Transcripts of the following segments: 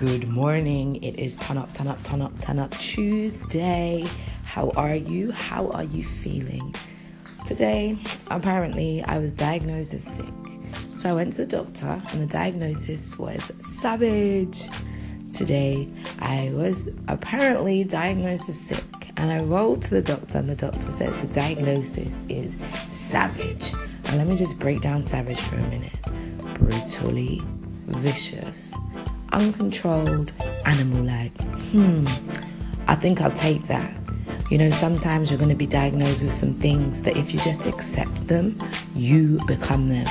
Good morning. It is turn up, turn up, turn up, turn up Tuesday. How are you? How are you feeling? Today, apparently, I was diagnosed as sick. So I went to the doctor, and the diagnosis was savage. Today, I was apparently diagnosed as sick, and I rolled to the doctor, and the doctor says the diagnosis is savage. And let me just break down savage for a minute brutally vicious uncontrolled animal like. Hmm, I think I'll take that. You know, sometimes you're going to be diagnosed with some things that if you just accept them, you become them.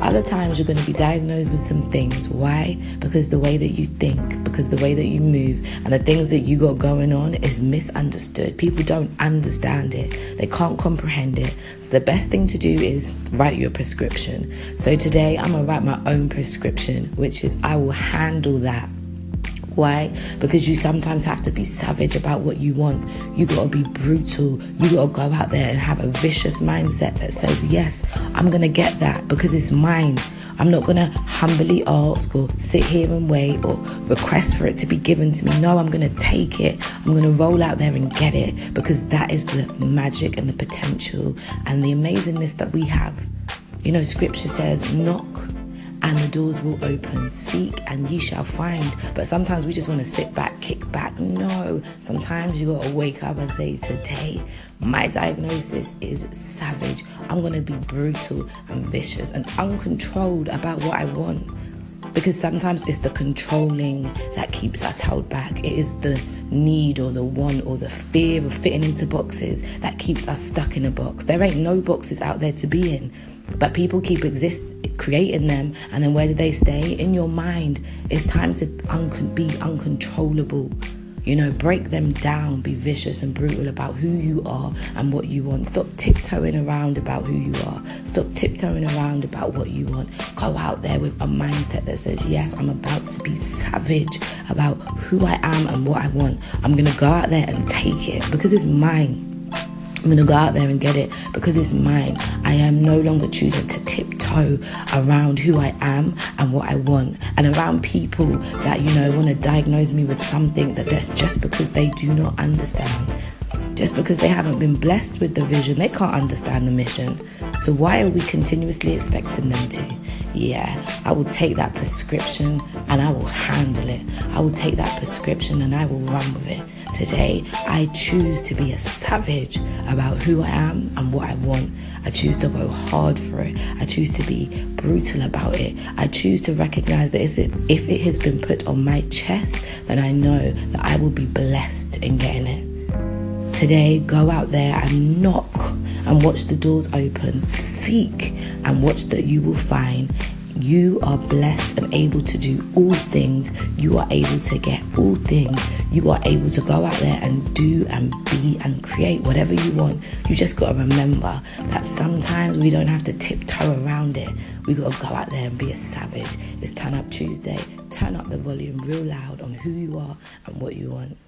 Other times you're going to be diagnosed with some things. Why? Because the way that you think, because the way that you move, and the things that you got going on is misunderstood. People don't understand it, they can't comprehend it. So the best thing to do is write your prescription. So today I'm going to write my own prescription, which is I will handle that why? Because you sometimes have to be savage about what you want. You gotta be brutal. You gotta go out there and have a vicious mindset that says, Yes, I'm gonna get that because it's mine. I'm not gonna humbly ask or sit here and wait or request for it to be given to me. No, I'm gonna take it. I'm gonna roll out there and get it because that is the magic and the potential and the amazingness that we have. You know, scripture says, knock and the doors will open. Seek and ye shall find. But sometimes we just want to sit back, kick back. No, sometimes you got to wake up and say, Today, my diagnosis is savage. I'm going to be brutal and vicious and uncontrolled about what I want. Because sometimes it's the controlling that keeps us held back. It is the need or the want or the fear of fitting into boxes that keeps us stuck in a box. There ain't no boxes out there to be in. But people keep exist creating them, and then where do they stay? In your mind. It's time to un- be uncontrollable. You know, break them down, be vicious and brutal about who you are and what you want. Stop tiptoeing around about who you are. Stop tiptoeing around about what you want. Go out there with a mindset that says, Yes, I'm about to be savage about who I am and what I want. I'm going to go out there and take it because it's mine. I'm going to go out there and get it because it's mine. I am no longer choosing to around who I am and what I want and around people that, you know, want to diagnose me with something that that's just because they do not understand. Just because they haven't been blessed with the vision, they can't understand the mission. So, why are we continuously expecting them to? Yeah, I will take that prescription and I will handle it. I will take that prescription and I will run with it. Today, I choose to be a savage about who I am and what I want. I choose to go hard for it. I choose to be brutal about it. I choose to recognize that if it has been put on my chest, then I know that I will be blessed in getting it. Today, go out there and knock and watch the doors open. Seek and watch that you will find. You are blessed and able to do all things. You are able to get all things. You are able to go out there and do and be and create whatever you want. You just got to remember that sometimes we don't have to tiptoe around it. We got to go out there and be a savage. It's Turn Up Tuesday. Turn up the volume real loud on who you are and what you want.